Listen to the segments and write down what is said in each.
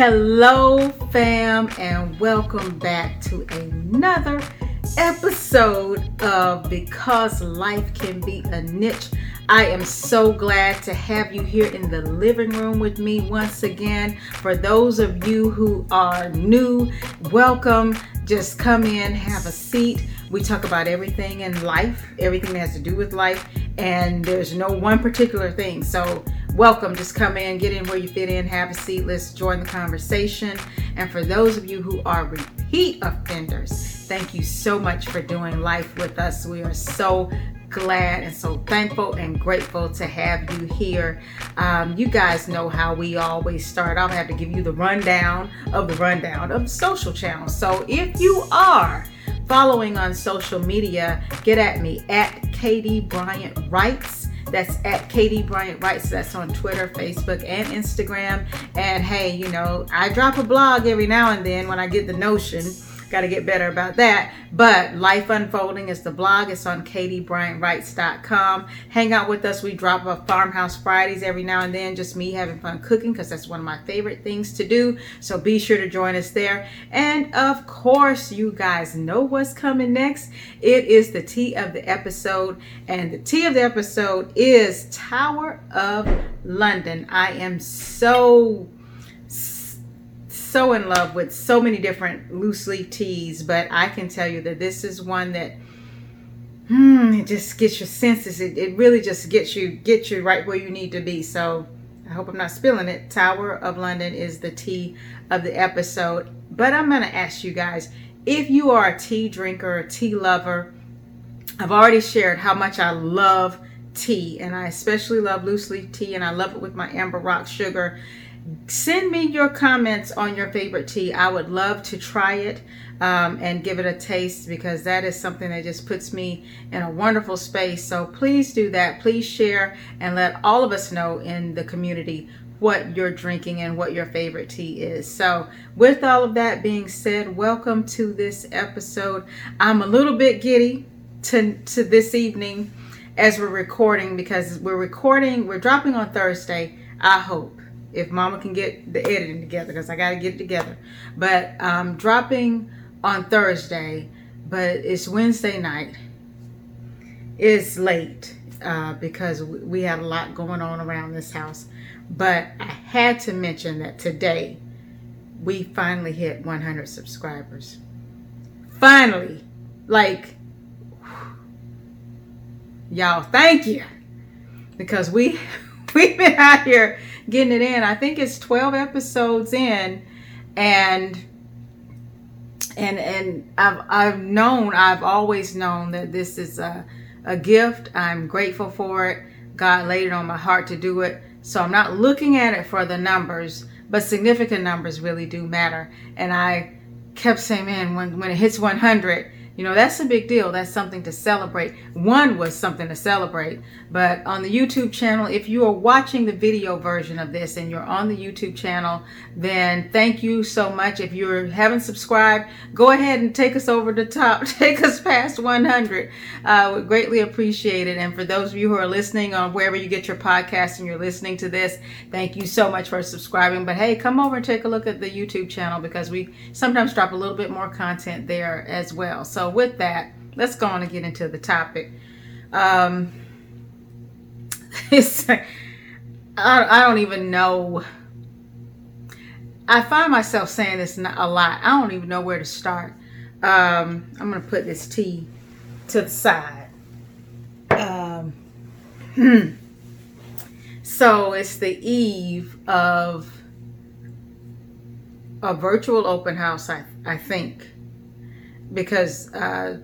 Hello, fam, and welcome back to another episode of Because Life Can Be a Niche. I am so glad to have you here in the living room with me once again. For those of you who are new, welcome. Just come in, have a seat. We talk about everything in life, everything that has to do with life, and there's no one particular thing. So, welcome. Just come in, get in where you fit in, have a seat. Let's join the conversation. And for those of you who are repeat offenders, thank you so much for doing life with us. We are so glad and so thankful and grateful to have you here. Um, you guys know how we always start. I'll have to give you the rundown of the rundown of the social channels. So if you are following on social media, get at me at Katie Bryant Writes. That's at Katie Bryant Writes. That's on Twitter, Facebook, and Instagram. And hey, you know, I drop a blog every now and then when I get the notion Got to get better about that. But Life Unfolding is the blog. It's on katiebryantwrites.com. Hang out with us. We drop a Farmhouse Fridays every now and then. Just me having fun cooking because that's one of my favorite things to do. So be sure to join us there. And of course, you guys know what's coming next. It is the tea of the episode. And the tea of the episode is Tower of London. I am so so in love with so many different loose leaf teas, but I can tell you that this is one that hmm, it just gets your senses. It, it really just gets you get you right where you need to be. So I hope I'm not spilling it. Tower of London is the tea of the episode. But I'm gonna ask you guys, if you are a tea drinker, a tea lover, I've already shared how much I love tea and I especially love loose leaf tea and I love it with my amber rock sugar send me your comments on your favorite tea. I would love to try it um, and give it a taste because that is something that just puts me in a wonderful space. So please do that. Please share and let all of us know in the community what you're drinking and what your favorite tea is. So, with all of that being said, welcome to this episode. I'm a little bit giddy to, to this evening as we're recording because we're recording, we're dropping on Thursday, I hope if mama can get the editing together because I got to get it together. But I'm dropping on Thursday, but it's Wednesday night. It's late uh, because we had a lot going on around this house. But I had to mention that today we finally hit 100 subscribers. Finally. Like, y'all, thank you. Because we, we've been out here getting it in. I think it's 12 episodes in and and and I've I've known, I've always known that this is a a gift. I'm grateful for it. God laid it on my heart to do it. So I'm not looking at it for the numbers, but significant numbers really do matter. And I kept saying, man, when when it hits 100, you know, that's a big deal. That's something to celebrate. One was something to celebrate. But on the YouTube channel, if you are watching the video version of this and you're on the YouTube channel, then thank you so much. If you haven't subscribed, go ahead and take us over the top. Take us past 100. Uh, we greatly appreciate it. And for those of you who are listening on wherever you get your podcast and you're listening to this, thank you so much for subscribing. But hey, come over and take a look at the YouTube channel because we sometimes drop a little bit more content there as well. So with that, let's go on and get into the topic. Um, it's, I, I don't even know. I find myself saying this a lot. I don't even know where to start. Um, I'm going to put this tea to the side. Um, so it's the eve of a virtual open house, I, I think because uh,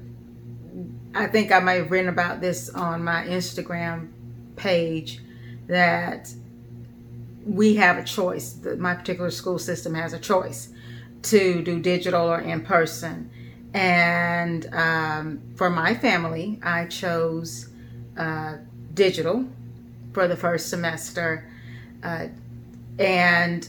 I think I might have written about this on my Instagram page that we have a choice. My particular school system has a choice to do digital or in person. And um, for my family, I chose uh, digital for the first semester. Uh, and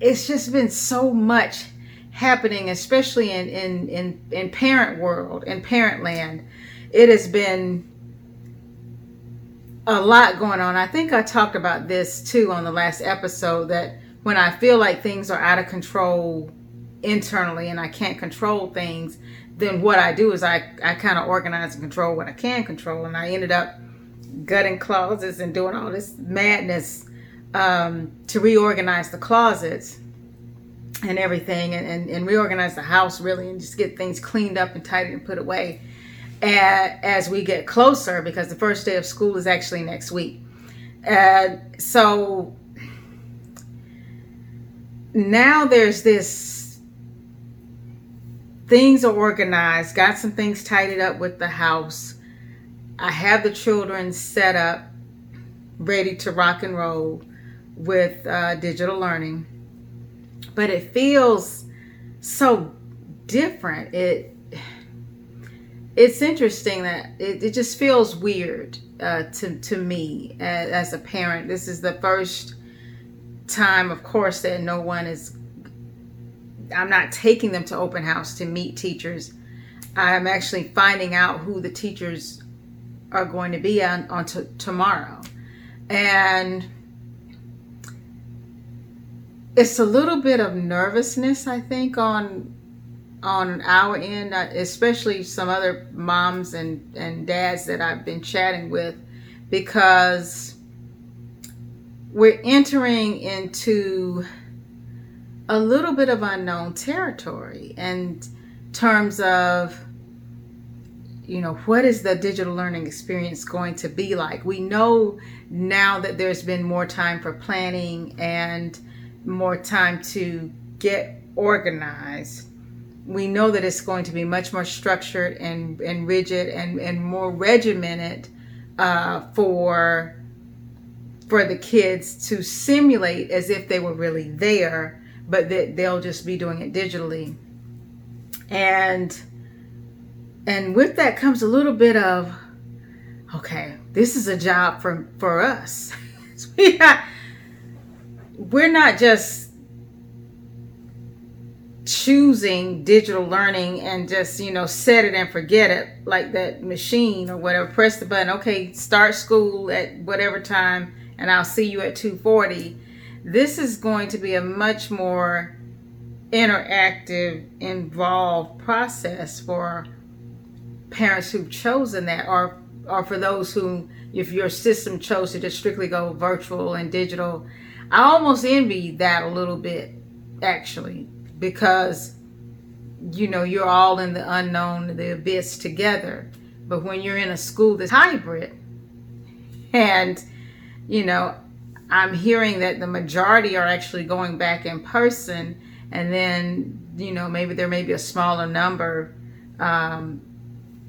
it's just been so much happening, especially in, in, in, in parent world, in parent land. It has been a lot going on. I think I talked about this too on the last episode that when I feel like things are out of control internally and I can't control things, then what I do is I, I kind of organize and control what I can control. And I ended up gutting closets and doing all this madness um, to reorganize the closets and everything and, and, and, reorganize the house really and just get things cleaned up and tidied and put away and, as we get closer because the first day of school is actually next week. And so now there's this things are organized, got some things tidied up with the house. I have the children set up, ready to rock and roll with uh, digital learning, but it feels so different. It it's interesting that it, it just feels weird uh, to to me as, as a parent. This is the first time, of course, that no one is. I'm not taking them to open house to meet teachers. I'm actually finding out who the teachers are going to be on, on tomorrow. And it's a little bit of nervousness, I think, on on our end, uh, especially some other moms and, and dads that I've been chatting with, because we're entering into a little bit of unknown territory in terms of you know what is the digital learning experience going to be like? We know now that there's been more time for planning and more time to get organized we know that it's going to be much more structured and, and rigid and, and more regimented uh, for for the kids to simulate as if they were really there, but that they'll just be doing it digitally. And and with that comes a little bit of okay, this is a job for for us. we're not just choosing digital learning and just you know set it and forget it like that machine or whatever. Press the button. Okay start school at whatever time and i'll see you at 240 this is going to be a much more interactive involved process for parents who've chosen that or or for those who if your system chose to just strictly go virtual and digital i almost envy that a little bit actually because you know you're all in the unknown the abyss together. But when you're in a school that's hybrid and you know i'm hearing that the majority are actually going back in person and then you know maybe there may be a smaller number um,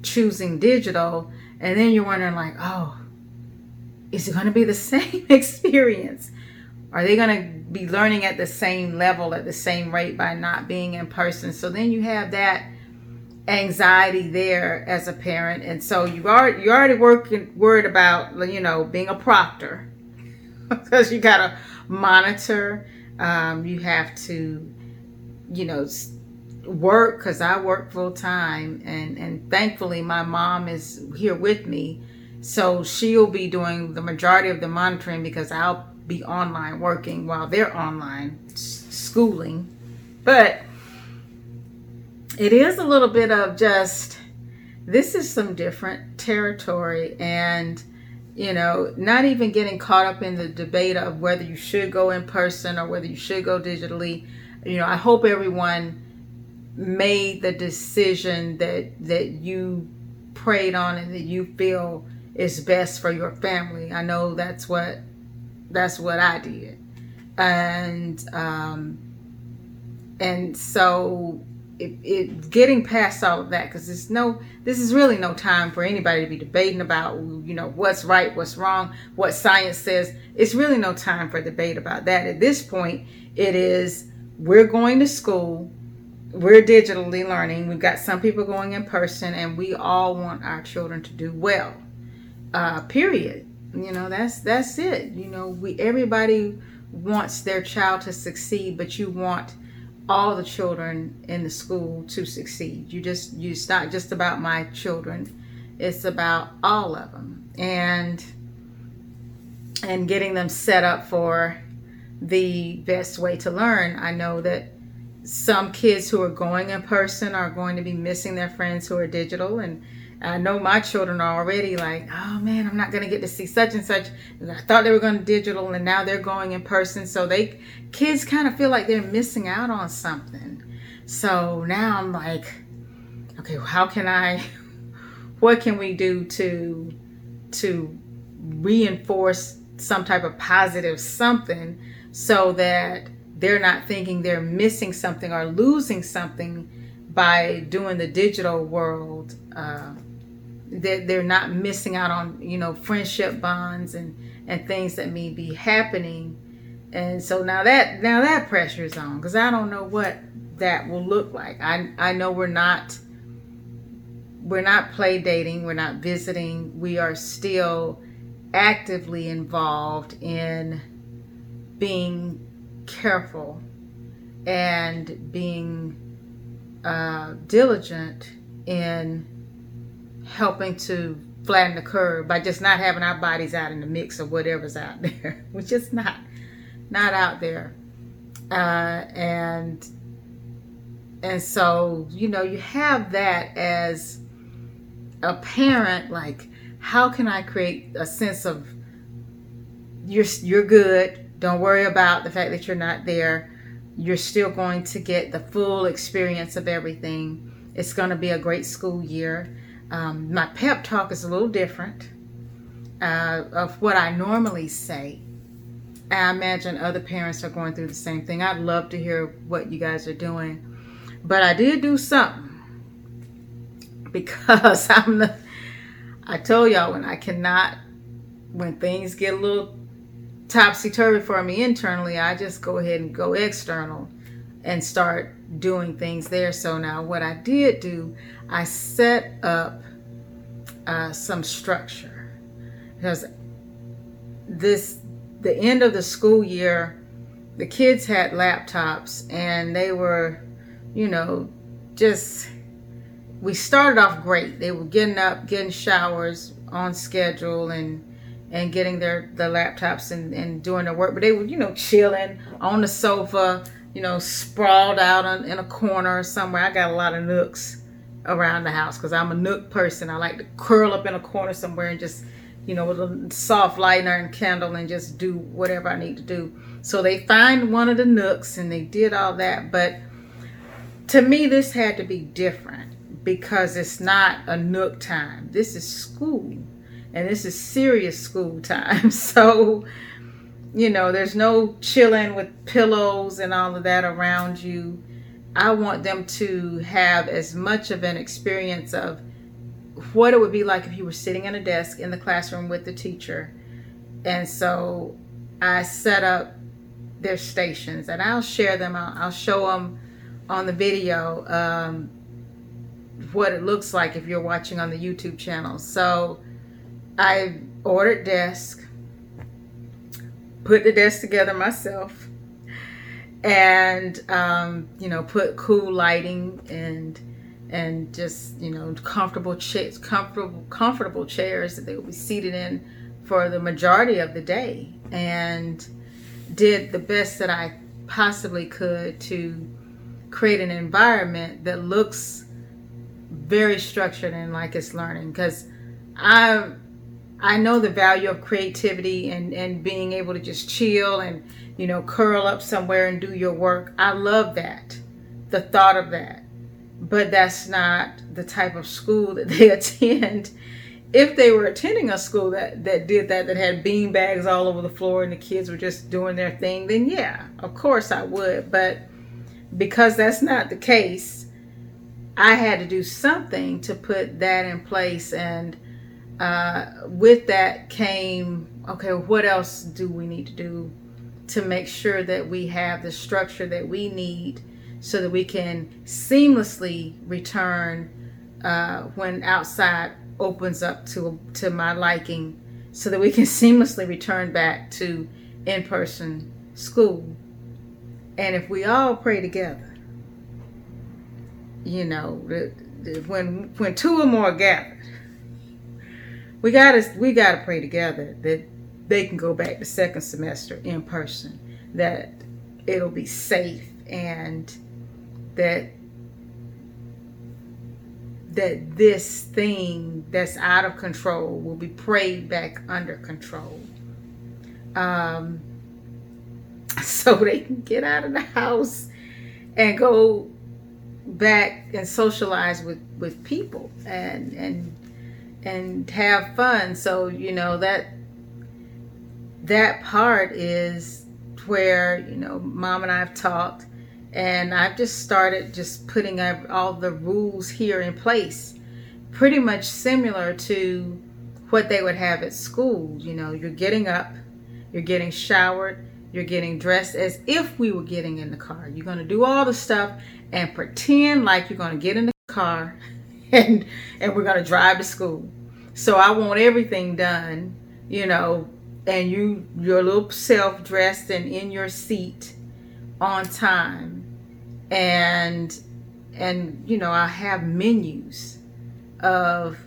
choosing digital and then you're wondering like oh is it going to be the same experience are they going to be learning at the same level, at the same rate by not being in person? So then you have that anxiety there as a parent. And so you are you're already working worried about, you know, being a proctor because you got to monitor. Um, you have to, you know, work because I work full time, and and thankfully my mom is here with me, so she'll be doing the majority of the monitoring because I'll be online working while they're online schooling. But it is a little bit of just this is some different territory and you know not even getting caught up in the debate of whether you should go in person or whether you should go digitally you know i hope everyone made the decision that that you prayed on and that you feel is best for your family i know that's what that's what I did. And um, and so it, it getting past all of that because there's no this is really no time for anybody to be debating about you know what's right what's wrong what science says. It's really no time for debate about that. At this point it is we're going to school we're digitally learning we've got some people going in person and we all want our children to do well uh, period you know that's that's it. You know we everybody wants their child to succeed but you want all the children in the school to succeed. You just you it's not just about my children. It's about all of them and and getting them set up for the best way to learn. I know that some kids who are going in person are going to be missing their friends who are digital and I know my children are already like, oh man, I'm not going to get to see such and such. I thought they were going to digital and now they're going in person. So they kids kind of feel like they're missing out on something. So now I'm like, okay, how can I what can we do to to reinforce some type of positive something so that they're not thinking they're missing something or losing something by doing the digital world uh, that they're not missing out on you know friendship bonds and and things that may be happening. And so now that now that pressure is on because i don't know what that will look like. I i know we're not we're not play dating we're not visiting. We are still actively involved in being careful and being uh, diligent in helping to flatten the curve by just not having our bodies out in the mix of whatever's out there, which is not not out there. Uh, and and so you know you have that as a parent like how can I create a sense of you're you're good. Don't worry about the fact that you're not there. You're still going to get the full experience of everything. It's going to be a great school year. Um, my pep talk is a little different uh, of what I normally say. I imagine other parents are going through the same thing. I'd love to hear what you guys are doing, but I did do something because I'm the I told y'all when I cannot, when things get a little topsy turvy for me internally, I just go ahead and go external and start doing things there. So now, what I did do, I set up uh, some structure because this the end of the school year, the kids had laptops and they were, you know, just we started off great. They were getting up, getting showers on schedule, and and getting their the laptops and, and doing their work. But they were, you know, chilling on the sofa, you know, sprawled out on, in a corner somewhere. I got a lot of nooks around the house because I'm a nook person. I like to curl up in a corner somewhere and just, you know, with a soft lighter and candle and just do whatever I need to do. So they find one of the nooks and they did all that. But to me, this had to be different because it's not a nook time. This is school, and this is serious school time. So, you know, there's no chilling with pillows and all of that around you. I want them to have as much of an experience of what it would be like if you were sitting at a desk in the classroom with the teacher. And so I set up their stations and I'll share them. I'll, I'll show them on the video. Um, what it looks like if you're watching on the YouTube channel. So I ordered desk, put the desk together myself, and um, you know put cool lighting and and just you know comfortable chairs, comfortable comfortable chairs that they will be seated in for the majority of the day, and did the best that I possibly could to create an environment that looks very structured and like it's learning. Because I I know the value of creativity and and being able to just chill and you know curl up somewhere and do your work. I love that. The thought of that. But that's not the type of school that they attend. If they were attending a school that that did that that had bean bags all over the floor and the kids were just doing their thing, then yeah, of course I would, but because that's not the case, I had to do something to put that in place. And uh, with that came, okay, what else do we need to do to make sure that we have the structure that we need so that we can seamlessly return uh, when outside opens up to, to my liking so that we can seamlessly return back to in-person school. And if we all pray together, you know, when when two or more gathered, we gotta we gotta pray together that they can go back the second semester in person. that it'll be safe and that that this thing that's out of control will be prayed back under control. Um, so they can get out of the house and go back and socialize with with people and and and have fun. So you know that that part is where you know mom and i've talked and i've just started just putting all the rules here in place pretty much similar to what they would have at school. You know you're getting up you're getting showered you're getting dressed as if we were getting in the car. You're going to do all the stuff and pretend like you're going to get in the car and and we're going to drive to school. So I want everything done, you know, and you your little self dressed and in your seat on time. And and you know, I have menus of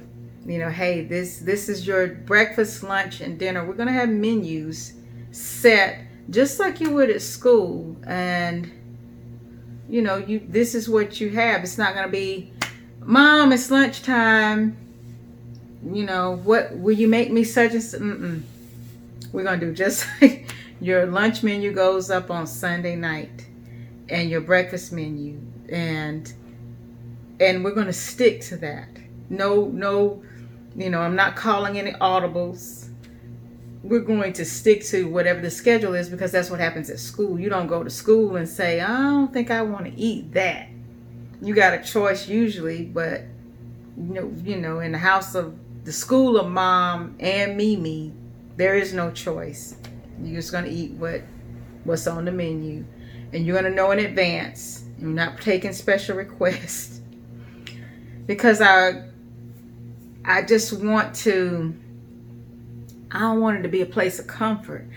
you know, hey, this this is your breakfast, lunch and dinner. We're going to have menus set just like you would at school and you know you this is what you have it's not going to be mom it's lunchtime you know what will you make me such and Mm-mm. we're going to do just like your lunch menu goes up on sunday night and your breakfast menu and and we're going to stick to that no no you know i'm not calling any audibles we're going to stick to whatever the schedule is because that's what happens at school. You don't go to school and say, I don't think I want to eat that. You got a choice usually, but you know, you know, in the house of the school of mom and Mimi, there is no choice. You're just gonna eat what what's on the menu. And you're gonna know in advance. You're not taking special requests. because I I just want to I don't want it to be a place of comfort.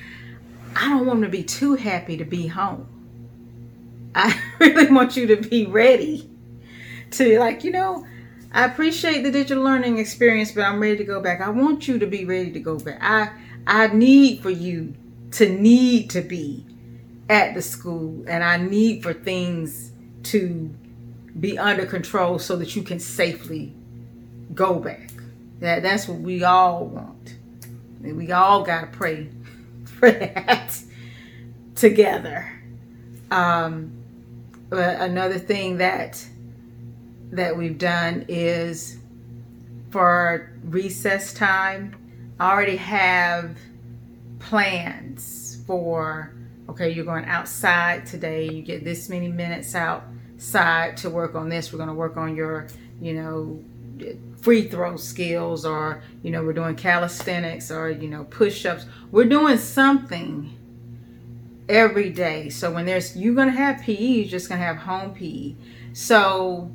I don't want to be too happy to be home. I really want you to be ready to, like, you know, I appreciate the digital learning experience, but I'm ready to go back. I want you to be ready to go back. I I need for you to need to be at the school, and I need for things to be under control so that you can safely go back. That that's what we all want. And we all got to pray for that together. Um, but another thing that that we've done is for recess time, I already have plans for okay, you're going outside today, you get this many minutes outside to work on this. We're going to work on your, you know, free throw skills or you know we're doing calisthenics or you know push-ups we're doing something every day so when there's you're gonna have pe you're just gonna have home pe so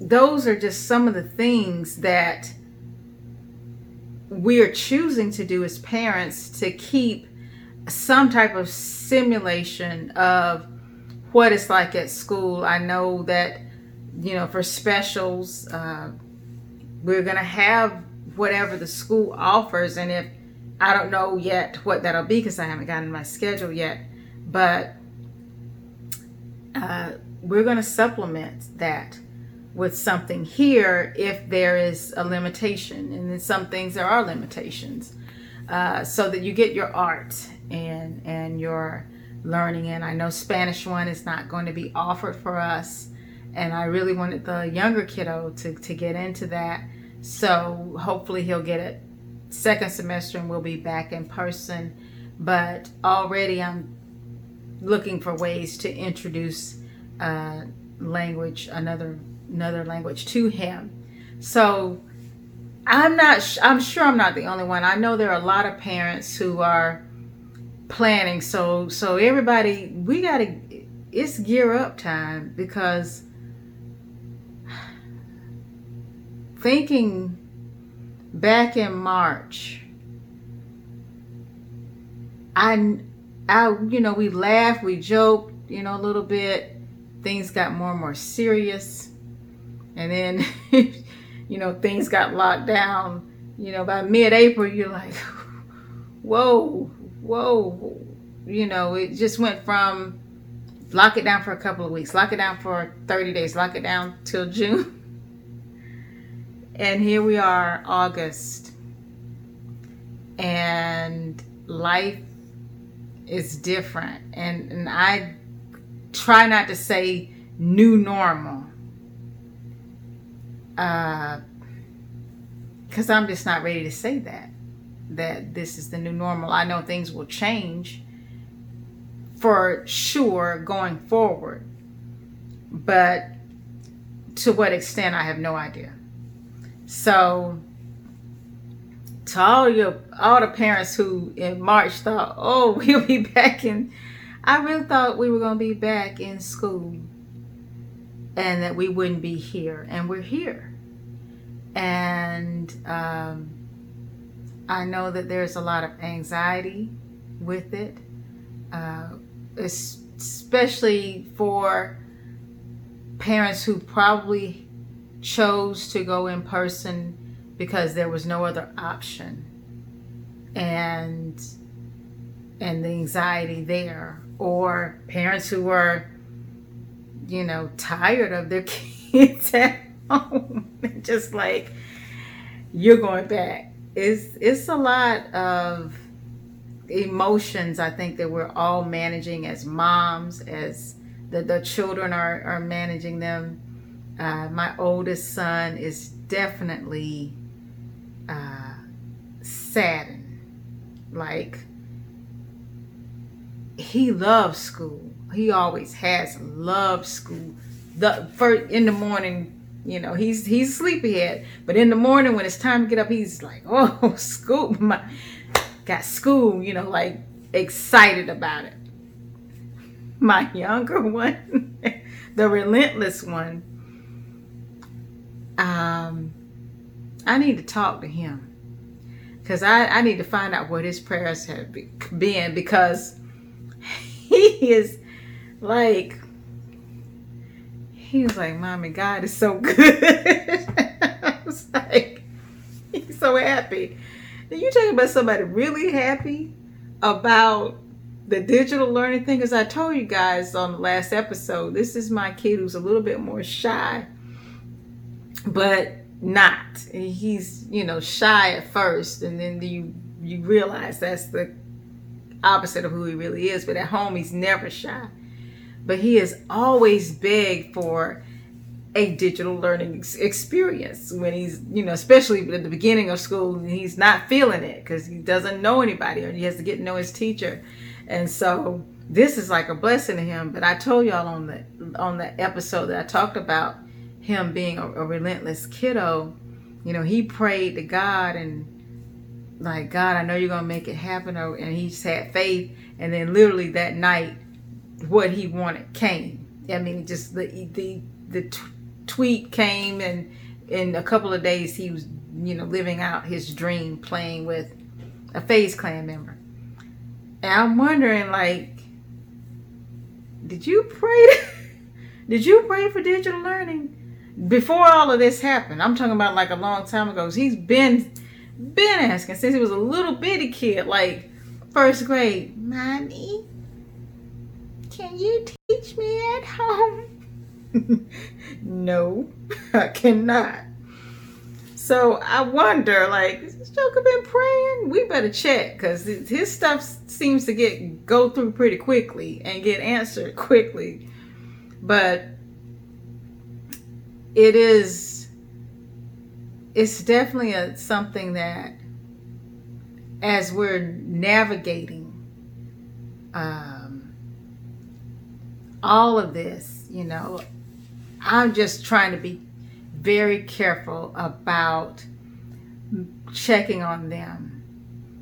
those are just some of the things that we're choosing to do as parents to keep some type of simulation of what it's like at school i know that you know for specials uh, we're going to have whatever the school offers. And if I don't know yet what that'll be because I haven't gotten my schedule yet, but uh, we're going to supplement that with something here if there is a limitation. And in some things, there are limitations. Uh, so that you get your art and and your learning and I know Spanish one is not going to be offered for us and I really wanted the younger kiddo to, to get into that so hopefully he'll get it second semester and we'll be back in person. But already I'm looking for ways to introduce uh, language, another another language to him. So I'm not. Sh- I'm sure I'm not the only one. I know there are a lot of parents who are planning. So so everybody, we gotta. It's gear up time because thinking back in March, I, I, you know, we laughed, we joked, you know, a little bit. Things got more and more serious, and then, you know, things got locked down. You know, by mid-April, you're like, whoa, whoa, you know, it just went from lock it down for a couple of weeks, lock it down for 30 days, lock it down till June. And here we are, August. And life is different. And, and I try not to say new normal. Uh, because I'm just not ready to say that that this is the new normal. I know things will change for sure going forward, but to what extent I have no idea. So to all your all the parents who in March thought, oh, we'll be back in I really thought we were gonna be back in school and that we wouldn't be here. And we're here. And um, I know that there's a lot of anxiety with it, uh, especially for parents who probably chose to go in person because there was no other option and and the anxiety there or parents who were you know tired of their kids at home. Just like you're going back. It's it's a lot of emotions I think that we're all managing as moms as the, the children are, are managing them. Uh, my oldest son is definitely uh, saddened. Like he loves school he always has loved school the first in the morning you know, he's he's sleepyhead. But in the morning when it's time to get up, he's like, oh, school, my, got school, you know, like excited about it. My younger one, the relentless one, um, I need to talk to him because I, I need to find out what his prayers have been because he is like he was like, Mommy, God is so good. I was like, he's so happy. And you talking about somebody really happy about the digital learning thing? As I told you guys on the last episode, this is my kid who's a little bit more shy, but not. He's, you know, shy at first, and then you you realize that's the opposite of who he really is. But at home, he's never shy but he has always begged for a digital learning ex- experience when he's, you know, especially at the beginning of school, he's not feeling it because he doesn't know anybody or he has to get to know his teacher. And so this is like a blessing to him. But I told y'all on the on the episode that I talked about him being a, a relentless kiddo, you know, he prayed to God and like God, I know you're gonna make it happen, and he just had faith. And then literally that night, what he wanted came. I mean, just the the the t- tweet came, and in a couple of days he was, you know, living out his dream, playing with a FaZe Clan member. And I'm wondering, like, did you pray? To, did you pray for digital learning before all of this happened? I'm talking about like a long time ago. He's been been asking since he was a little bitty kid, like first grade, mommy can you teach me at home? no, I cannot. So I wonder, like, has this Joker been praying? We better check because his stuff seems to get go through pretty quickly and get answered quickly. But it is, it's definitely a, something that, as we're navigating, uh, all of this, you know, I'm just trying to be very careful about checking on them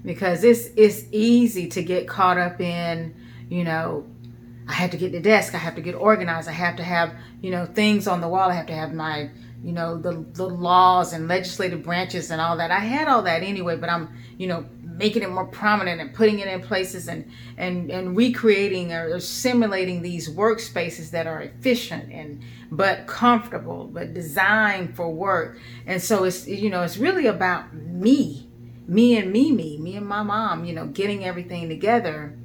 because it's it's easy to get caught up in, you know, I have to get the desk, I have to get organized, I have to have, you know, things on the wall, I have to have my, you know, the the laws and legislative branches and all that. I had all that anyway, but I'm, you know, making it more prominent and putting it in places and and and recreating or, simulating these workspaces that are efficient and but comfortable but designed for work. And so it's you know it's really about me me and me me me and my mom you know getting everything together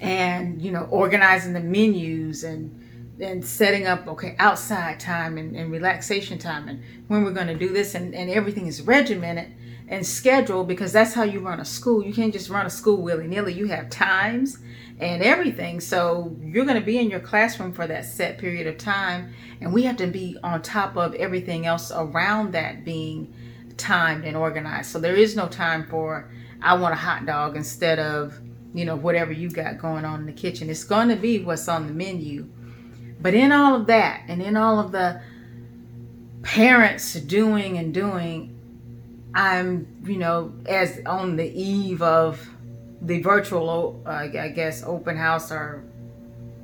and you know organizing the menus and and setting up okay outside time and, and relaxation time and when we're going to do this and, and everything is regimented and schedule because that's how you run a school. You can't just run a school willy-nilly. You have times and everything. So you're going to be in your classroom for that set period of time and we have to be on top of everything else around that being timed and organized. So there is no time for i want a hot dog instead of you know whatever you got going on in the kitchen. It's going to be what's on the menu. But in all of that, and in all of the parents doing and doing, I'm, you know, as on the eve of the virtual, uh, I guess, open house or,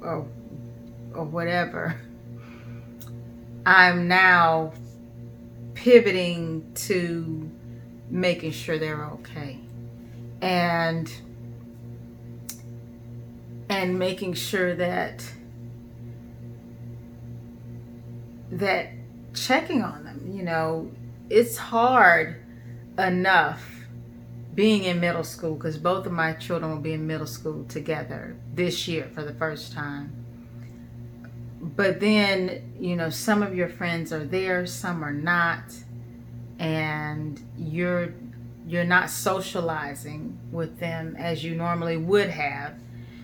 or, or whatever. I'm now pivoting to making sure they're okay, and and making sure that that checking on them, you know, it's hard enough being in middle school because both of my children will be in middle school together this year for the first time. But then, you know, some of your friends are there, some are not, and you're you're not socializing with them as you normally would have.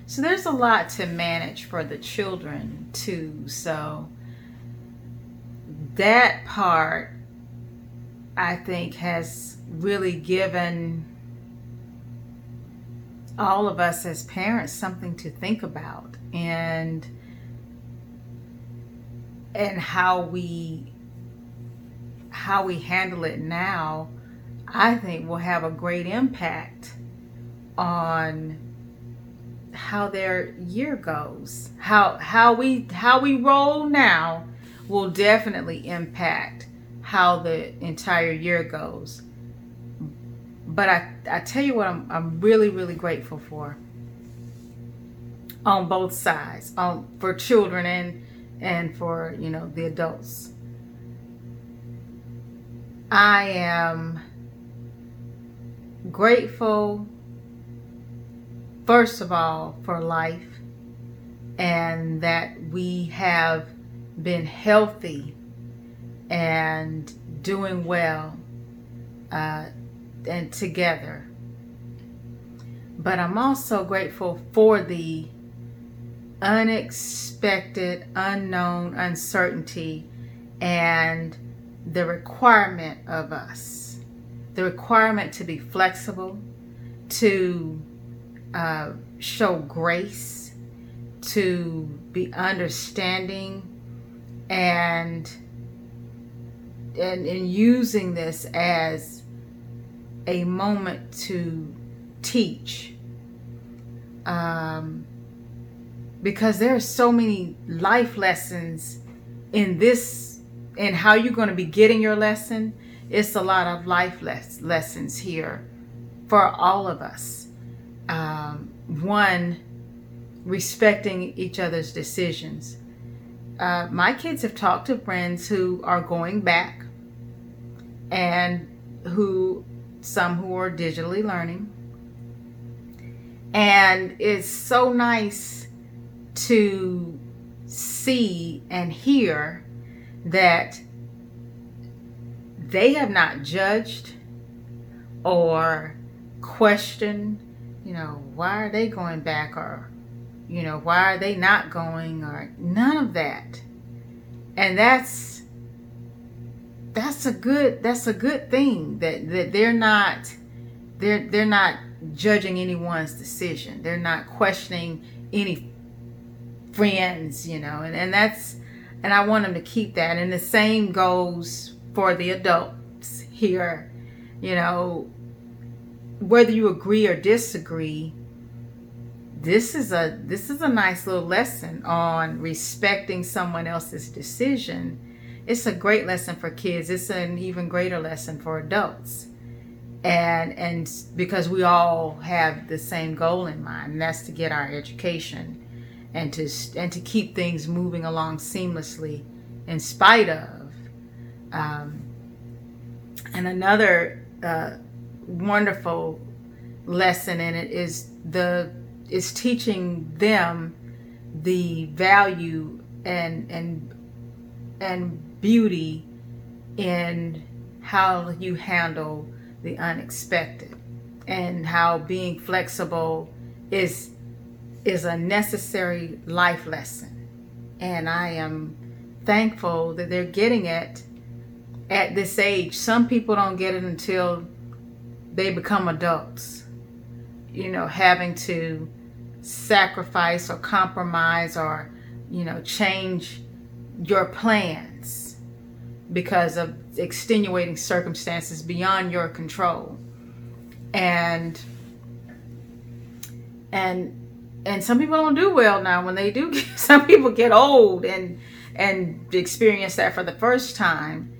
So there's a lot to manage for the children too. So that part I think has really given all of us as parents something to think about and and how we how we handle it now I think will have a great impact on how their year goes how how we how we roll now will definitely impact how the entire year goes. But I, I tell you what, I'm, I'm really, really grateful for on both sides, on for children and and for you know the adults. I am grateful, first of all, for life and that we have been healthy and doing well uh, and together. But I'm also grateful for the unexpected, unknown uncertainty and the requirement of us, the requirement to be flexible, to uh, show grace, to be understanding and and in using this as a moment to teach um, because there are so many life lessons in this and how you're going to be getting your lesson. It's a lot of life les- lessons here for all of us. Um, one respecting each other's decisions. Uh, my kids have talked to friends who are going back and who some who are digitally learning and it's so nice to see and hear that they have not judged or questioned you know why are they going back or you know, why are they not going or none of that. And that's that's a good that's a good thing that that they're not they're they're not judging anyone's decision. They're not questioning any friends, you know, and, and that's and I want them to keep that. And the same goes for the adults here. You know, whether you agree or disagree, this is a this is a nice little lesson on respecting someone else's decision it's a great lesson for kids. It's an even greater lesson for adults. And and because we all have the same goal in mind and that's to get our education and to and to keep things moving along seamlessly in spite of um, and another uh, wonderful lesson in it is the it's teaching them the value and and and beauty in how you handle the unexpected. And how being flexible is is a necessary life lesson. And i am thankful that they're getting it at this age. Some people don't get it until they become adults. You know having to sacrifice or compromise or you know change your plans because of extenuating circumstances beyond your control. And and and some people don't do well now when they do some people get old and and experience that for the first time.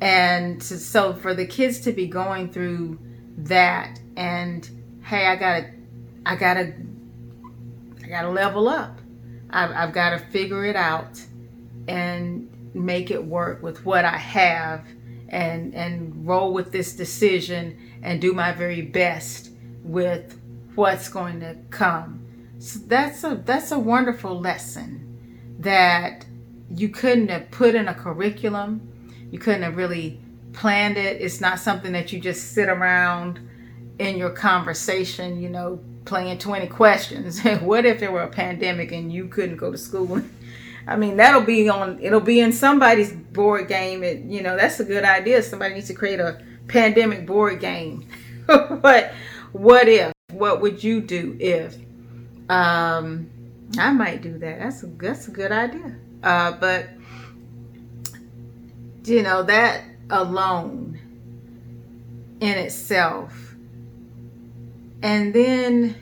And so for the kids to be going through that and hey i gotta i gotta i gotta level up. I've, I've got to figure it out. And make it work with what i have and and roll with this decision and do my very best with what's going to come. So that's a that's a wonderful lesson that you couldn't have put in a curriculum. You couldn't have really planned it. It's not something that you just sit around in your conversation, you know, playing 20 questions. what if there were a pandemic and you couldn't go to school? I mean, that'll be on it'll be in somebody's board game. It, you know, that's a good idea. Somebody needs to create a pandemic board game. but what if? What would you do if? Um, I might do that. That's a that's a good idea. Uh, but you know that alone in itself, and then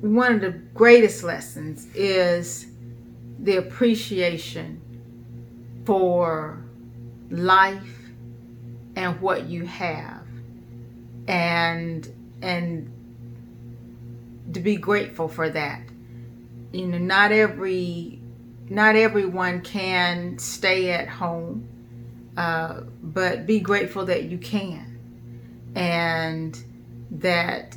one of the greatest lessons is the appreciation for life and what you have. And and to be grateful for that. You know not every not everyone can stay at home uh, but be grateful that you can. And that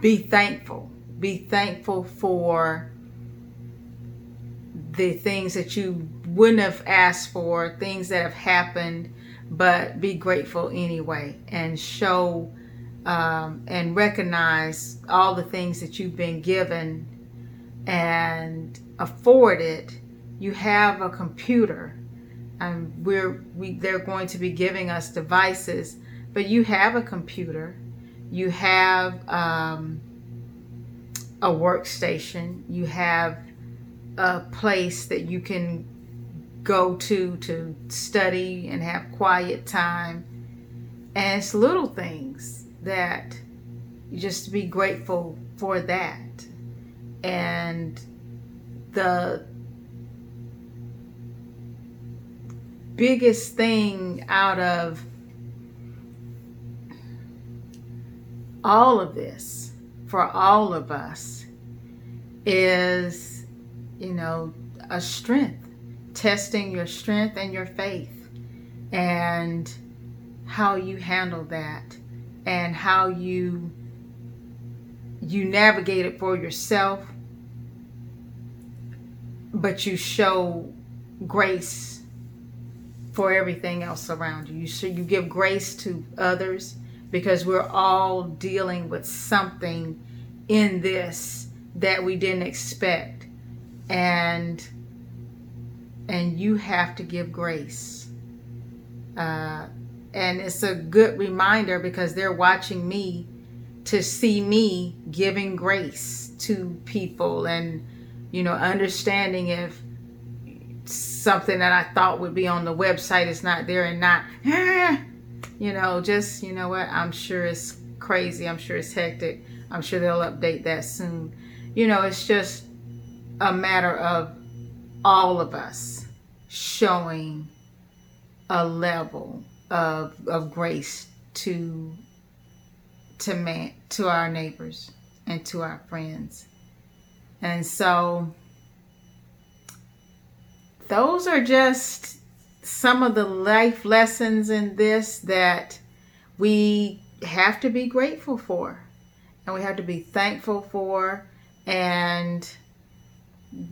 be thankful be thankful for the things that you wouldn't have asked for, things that have happened, but be grateful anyway and show um, and recognize all the things that you've been given and afforded. You have a computer, and we're we they're going to be giving us devices, but you have a computer, you have um, a workstation, you have a place that you can go to to study and have quiet time. And it's little things that you just be grateful for that. And the biggest thing out of all of this for all of us is, you know, a strength, testing your strength and your faith, and how you handle that, and how you you navigate it for yourself, but you show grace for everything else around you. You so you give grace to others because we're all dealing with something in this that we didn't expect. And and you have to give grace. Uh, and it's a good reminder because they're watching me to see me giving grace to people and you know understanding if something that I thought would be on the website is not there and not eh, you know just you know what? I'm sure it's crazy. I'm sure it's hectic. I'm sure they'll update that soon. You know, it's just a matter of all of us showing a level of, of grace to to man to our neighbors and to our friends. And so those are just some of the life lessons in this that we have to be grateful for and we have to be thankful for and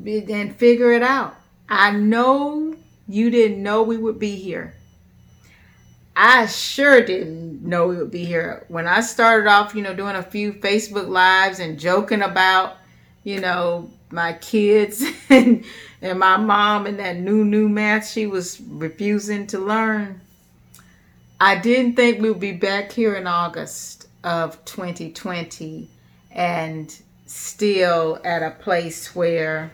and figure it out. I know you didn't know we would be here. I sure didn't know we would be here. When I started off, you know, doing a few Facebook lives and joking about, you know, my kids and and my mom and that new new math she was refusing to learn. I didn't think we would be back here in August of 2020 and still at a place where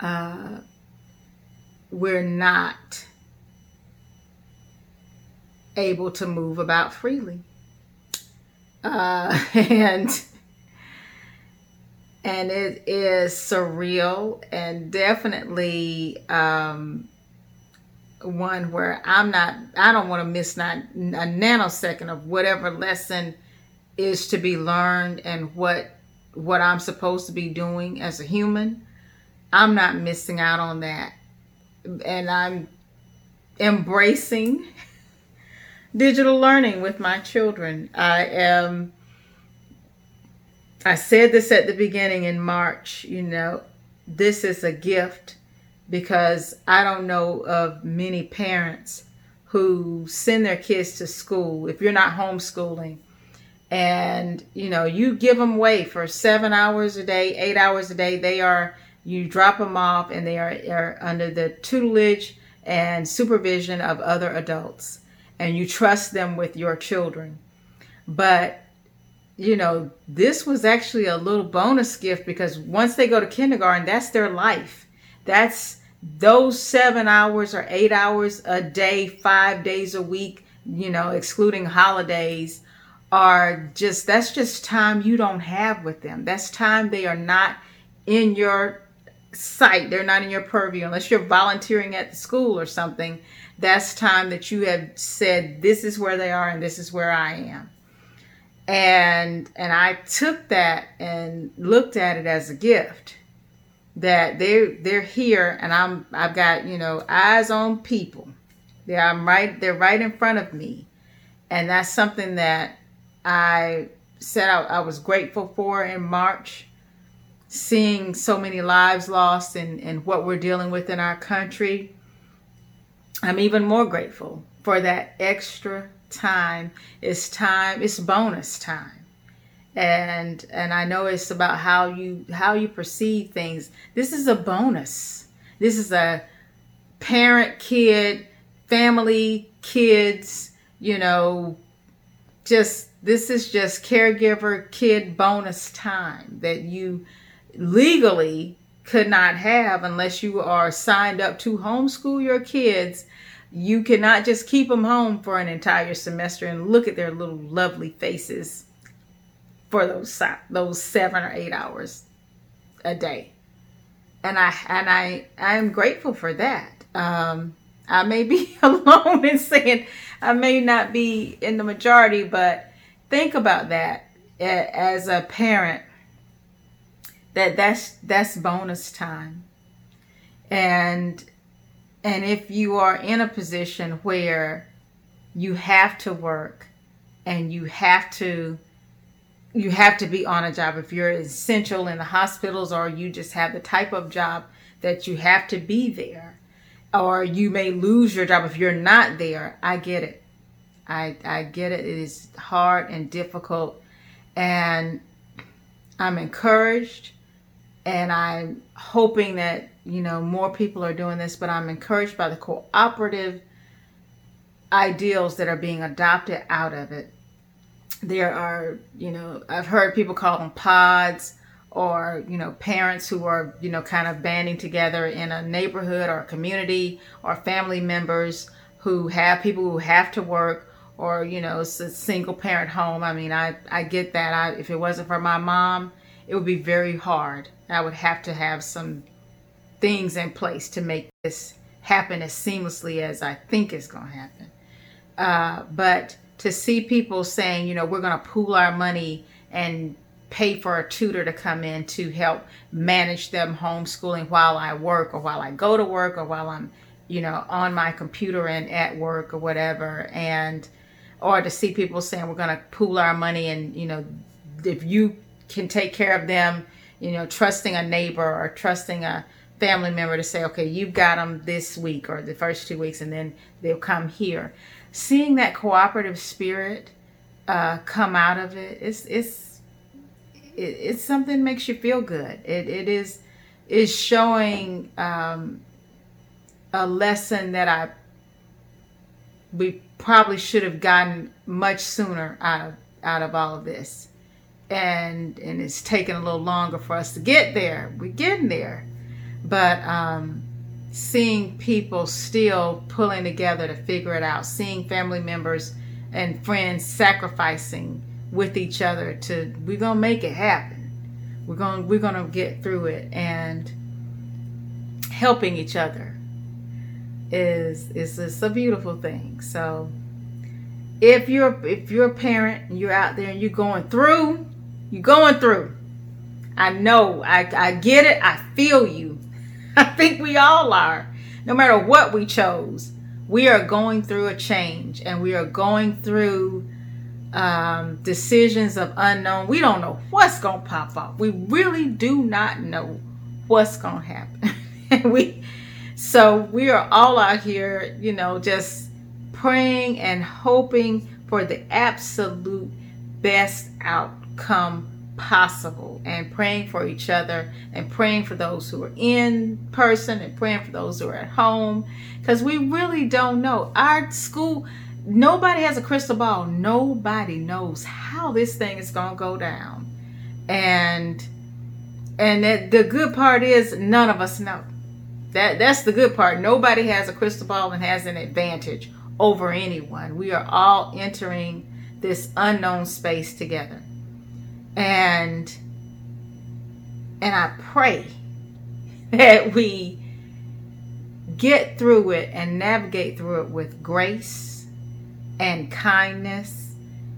uh, we're not able to move about freely. Uh, and and it is surreal and definitely um, one where I'm not, I don't want to miss not a nanosecond of whatever lesson is to be learned and what what I'm supposed to be doing as a human. I'm not missing out on that. And I'm embracing digital learning with my children. I am I said this at the beginning in March, you know, this is a gift because I don't know of many parents who send their kids to school if you're not homeschooling. And you know you give them away for seven hours a day eight hours a day. They are you drop them off and they are, are under the tutelage and supervision of other adults. And you trust them with your children. But you know this was actually a little bonus gift because once they go to kindergarten that's their life that's those seven hours or eight hours a day, five days a week, you know, excluding holidays, are just that's just time you don't have with them. That's time they are not in your sight. They're not in your purview unless you're volunteering at the school or something. That's time that you have said this is where they are and this is where I am. And and I took that and looked at it as a gift that they're they're here and I'm I've got, you know, eyes on people. They I'm right they're right in front of me. And that's something that I said I, I was grateful for in March, seeing so many lives lost and, and what we're dealing with in our country. I'm even more grateful for that extra time. It's time, it's bonus time and and I know it's about how you how you perceive things. This is a bonus. This is a parent kid family kids, you know, just this is just caregiver kid bonus time that you legally could not have unless you are signed up to homeschool your kids. You cannot just keep them home for an entire semester and look at their little lovely faces for those those seven or eight hours a day, and I and I I am grateful for that. Um, I may be alone in saying I may not be in the majority, but think about that as a parent. That that's that's bonus time, and and if you are in a position where you have to work and you have to you have to be on a job if you're essential in the hospitals or you just have the type of job that you have to be there or you may lose your job if you're not there i get it. I i get it. It is hard and difficult. And i'm encouraged and i'm hoping that you know more people are doing this but i'm encouraged by the cooperative ideals that are being adopted out of it there are, you know, I've heard people call them pods or, you know, parents who are, you know, kind of banding together in a neighborhood or a community or family members who have people who have to work or, you know, it's a single parent home. I mean, I, I get that. I, if it wasn't for my mom, it would be very hard. I would have to have some things in place to make this happen as seamlessly as I think it's going to happen. Uh, but to see people saying, you know, we're going to pool our money and pay for a tutor to come in to help manage them homeschooling while I work or while I go to work or while I'm, you know, on my computer and at work or whatever. And, or to see people saying we're going to pool our money and you know if you can take care of them you know trusting a neighbor or trusting a family member to say okay you've got them this week or the first two weeks and then they'll come here. Seeing that cooperative spirit uh, come out of it it's it's it, it's something that makes you feel good. It, it is is showing um, a lesson that i we probably should have gotten much sooner out of out of all of this. And and it's taken a little longer for us to get there. We're getting there but um seeing people still pulling together to figure it out seeing family members and friends sacrificing with each other to we're gonna make it happen we're gonna we're gonna get through it and helping each other is is is a beautiful thing. So if you're if you're a parent and you're out there and you're going through, you're going through. I know, I, I get it, I feel you. I think we all are. No matter what we chose, we are going through a change and we are going through um, decisions of unknown. We don't know what's going to pop up. We really do not know what's going to happen. we so we are all out here, you know, just praying and hoping for the absolute best outcome possible and praying for each other and praying for those who are in person and praying for those who are at home because we really don't know. Our school, nobody has a crystal ball. Nobody knows how this thing is going to go down. And and the good part is none of us know that that's the good part. Nobody has a crystal ball and has an advantage over anyone. We are all entering this unknown space together. And and I pray that we get through it and navigate through it with grace and kindness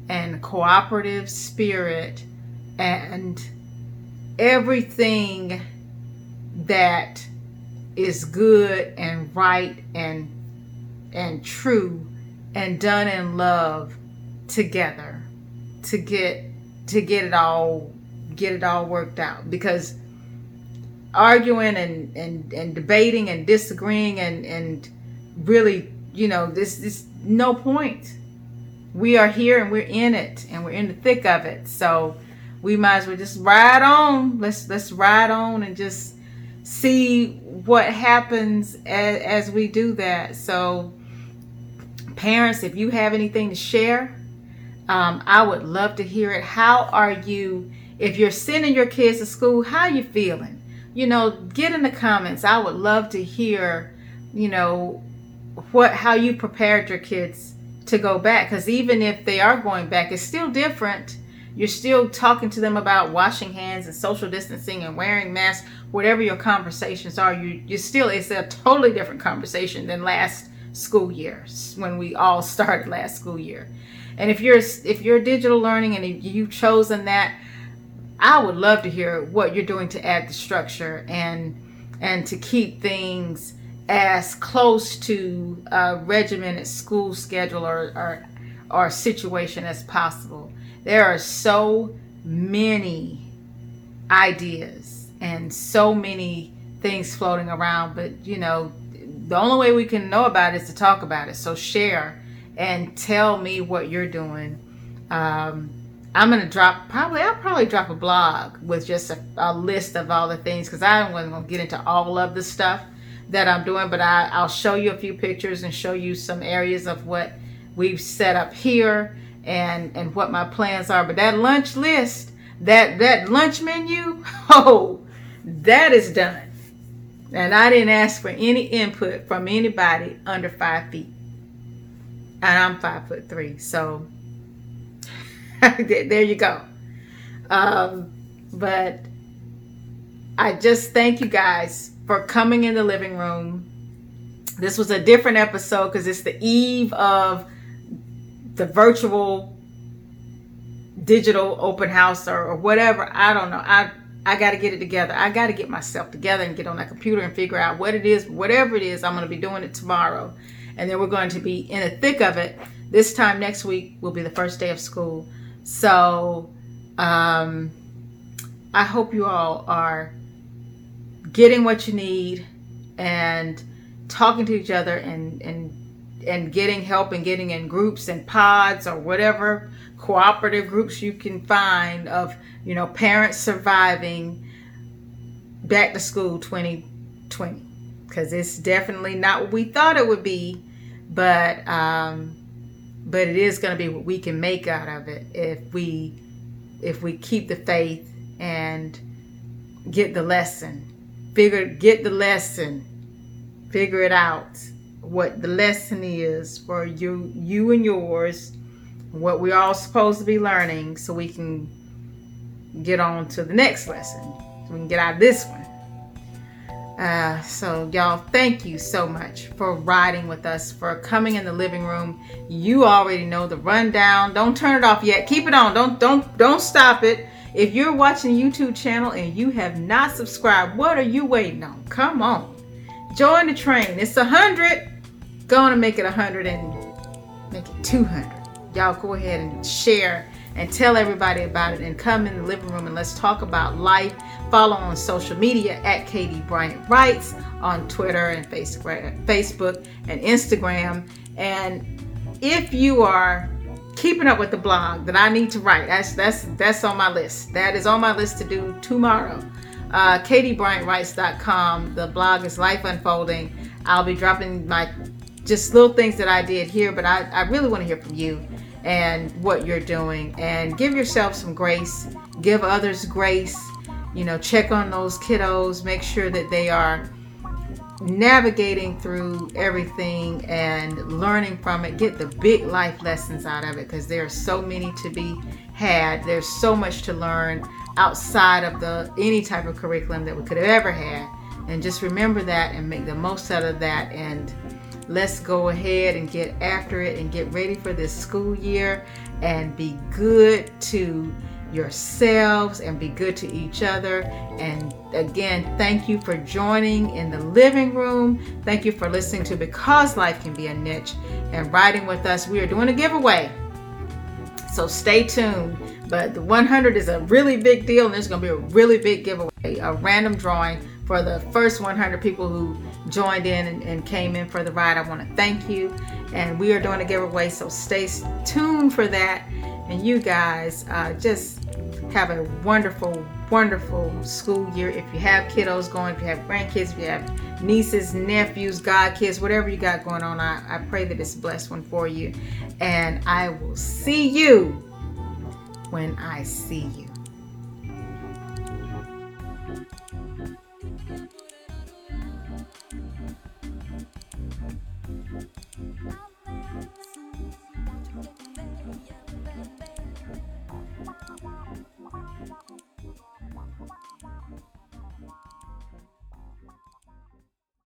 and cooperative spirit and everything that is good and right and and true and done in love together to get to get it all get it all worked out. Because arguing and and, and debating and disagreeing and and really you know this this no point. We are here and we're in it and we're in the thick of it. So we might as well just ride on. Let's let's ride on and just see what happens as, as we do that. So, parents, if you have anything to share, um, I would love to hear it. How are you? If you're sending your kids to school, how you feeling? You know, get in the comments. I would love to hear, you know, what how you prepared your kids to go back. Because even if they are going back, it's still different you're still talking to them about washing hands and social distancing and wearing masks, whatever your conversations are. You you still it's a totally different conversation than last school year when we all started last school year. And if you're if you're digital learning and you've chosen that, I would love to hear what you're doing to add the structure and and to keep things as close to a regimented school schedule or, or or situation as possible. There are so many ideas and so many things floating around, but you know, the only way we can know about it is to talk about it. So share and tell me what you're doing. Um, I'm gonna drop probably I'll probably drop a blog with just a, a list of all the things because I wasn't gonna get into all of the stuff that I'm doing, but I, I'll show you a few pictures and show you some areas of what we've set up here and and what my plans are. But that lunch list, that that lunch menu, oh, that is done. And I didn't ask for any input from anybody under five feet. And I'm five foot three. So there you go. Um, but I just thank you guys for coming in the living room. This was a different episode because it's the eve of the virtual digital open house or, or whatever. I don't know. I I got to get it together. I got to get myself together and get on that computer and figure out what it is, whatever it is. I'm going to be doing it tomorrow, and then we're going to be in the thick of it this time next week will be the first day of school. So um, I hope you all are getting what you need and talking to each other and and and getting help and getting in groups and pods or whatever cooperative groups you can find of you know parents surviving back to school 2020 because it's definitely not what we thought it would be but um but it is going to be what we can make out of it if we if we keep the faith and get the lesson. Figure get the lesson. Figure it out what the lesson is for you you and yours what we're all supposed to be learning so we can get on to the next lesson. So we can get out of this one uh, so y'all thank you so much for riding with us for coming in the living room. You already know the rundown. Don't turn it off yet. Keep it on. Don't don't don't stop it. If you're watching youtube channel and you have not subscribed what are you waiting on? Come on. Join the train. It's a hundred. Gonna make it a hundred and make it 200 y'all go ahead and share and tell everybody about it and come in the living room and let's talk about life. Follow on social media at Katie Bryant Writes on Twitter and Facebook and Instagram. And if you are keeping up with the blog that I need to write, that's that's that's on my list. That is on my list to do tomorrow. Uh, KatieBryantWrites.com. The blog is Life Unfolding. I'll be dropping my just little things that I did here, but I, I really want to hear from you and what you're doing and give yourself some grace give others grace you know check on those kiddos make sure that they are navigating through everything and learning from it. Get the big life lessons out of it because there are so many to be had. There's so much to learn outside of the any type of curriculum that we could have ever had. And just remember that and make the most out of that. And let's go ahead and get after it and get ready for this school year and be good to yourselves and be good to each other. And again, thank you for joining in the living room. Thank you for listening to Because Life Can Be a Niche and riding with us. We are doing a giveaway. So stay tuned. But the 100 is a really big deal, and there's going to be a really big giveaway, a random drawing for the first 100 people who joined in and, and came in for the ride. I want to thank you. And we are doing a giveaway, so stay tuned for that. And you guys uh, just have a wonderful, wonderful school year. If you have kiddos going, if you have grandkids, if you have nieces, nephews, godkids, whatever you got going on, I, I pray that it's a blessed one for you. And I will see you when I see you.